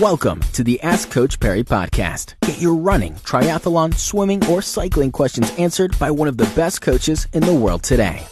Welcome to the Ask Coach Parry podcast. Get your running, triathlon, swimming, or cycling questions answered by one of the best coaches in the world today.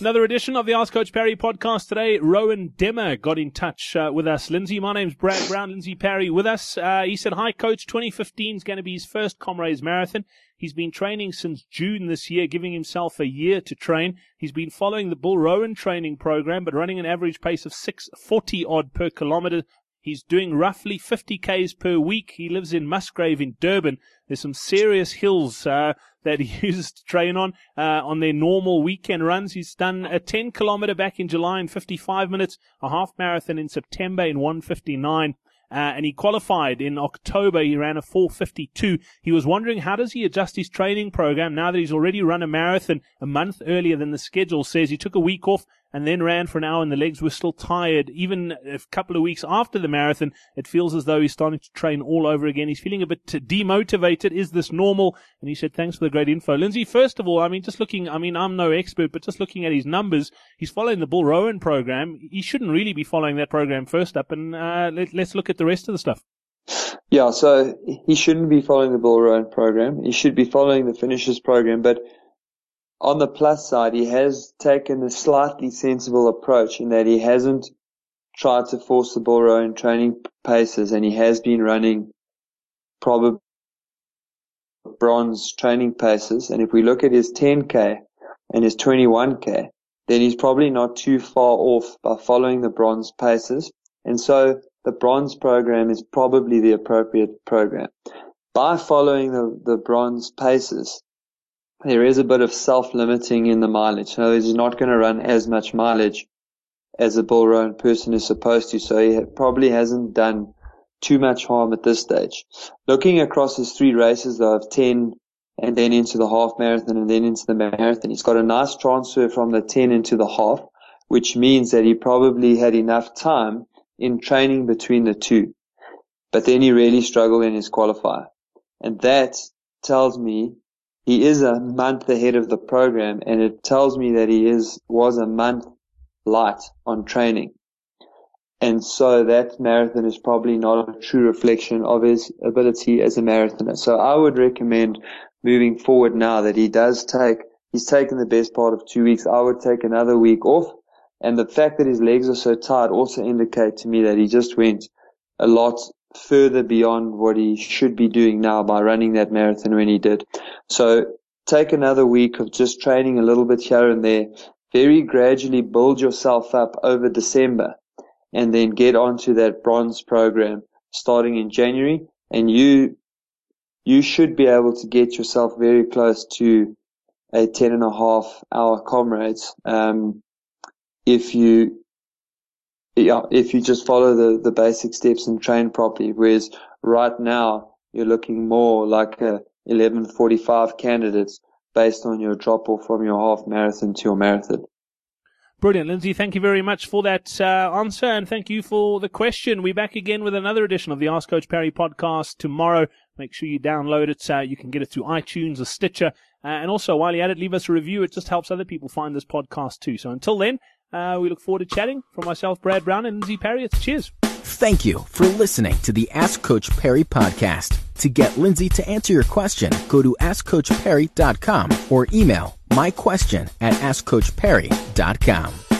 Another edition of the Ask Coach Parry podcast today. Rowan Demmer got in touch uh, with us. Lindsey, my name's Brad Brown. Lindsay Parry with us. Uh, he said, Hi, Coach. 2015 is going to be his first Comrades Marathon. He's been training since June this year, giving himself a year to train. He's been following the Bill Rowan training program, but running an average pace of 640 odd per kilometer He's doing roughly 50 Ks per week. He lives in Musgrave in Durban. There's some serious hills uh, that he uses to train on uh, on their normal weekend runs. He's done a 10 kilometer back in July in 55 minutes, a half marathon in September in 159. Uh, and he qualified in October. He ran a 452. He was wondering how does he adjust his training program now that he's already run a marathon a month earlier than the schedule says. He took a week off and then ran for an hour and the legs were still tired. Even a couple of weeks after the marathon, it feels as though he's starting to train all over again. He's feeling a bit demotivated. Is this normal? And he said, thanks for the great info. Lindsey, first of all, I mean, just looking, I mean, I'm no expert, but just looking at his numbers, he's following the Bill Rowan program. He shouldn't really be following that program first up. And uh, let, let's look at the rest of the stuff. Yeah, so he shouldn't be following the Bill Rowan program. He should be following the finishers program, but on the plus side, he has taken a slightly sensible approach in that he hasn't tried to force the Bill Rowan training paces and he has been running probably bronze training paces. And if we look at his 10K and his 21K, then he's probably not too far off by following the bronze paces. And so the bronze program is probably the appropriate program. By following the, the bronze paces, there is a bit of self-limiting in the mileage. So he's not going to run as much mileage as a Bill Rowan person is supposed to. So he probably hasn't done too much harm at this stage. Looking across his three races though of 10 and then into the half marathon and then into the marathon, he's got a nice transfer from the 10 into the half, which means that he probably had enough time in training between the two. But then he really struggled in his qualifier. And that tells me he is a month ahead of the program and it tells me that he is, was a month light on training. And so that marathon is probably not a true reflection of his ability as a marathoner. So I would recommend moving forward now that he does take, he's taken the best part of two weeks. I would take another week off. And the fact that his legs are so tired also indicate to me that he just went a lot further beyond what he should be doing now by running that marathon when he did. So take another week of just training a little bit here and there. Very gradually build yourself up over December and then get onto that bronze program starting in January and you, you should be able to get yourself very close to a 10 and a half hour comrades. Um, if you yeah, if you just follow the, the basic steps and train properly. Whereas right now you're looking more like a 1145 candidates based on your drop off from your half marathon to your marathon. Brilliant, Lindsey. Thank you very much for that uh, answer, and thank you for the question. We're back again with another edition of the Ask Coach Parry podcast tomorrow. Make sure you download it. Uh, you can get it through iTunes or Stitcher. Uh, and also, while you're at it, leave us a review. It just helps other people find this podcast too. So until then, uh, we look forward to chatting. From myself, Brad Brown, and Lindsey Parry. cheers. Thank you for listening to the Ask Coach Parry podcast. To get Lindsey to answer your question, go to AskCoachParry.com or email my question at AskCoachParry.com.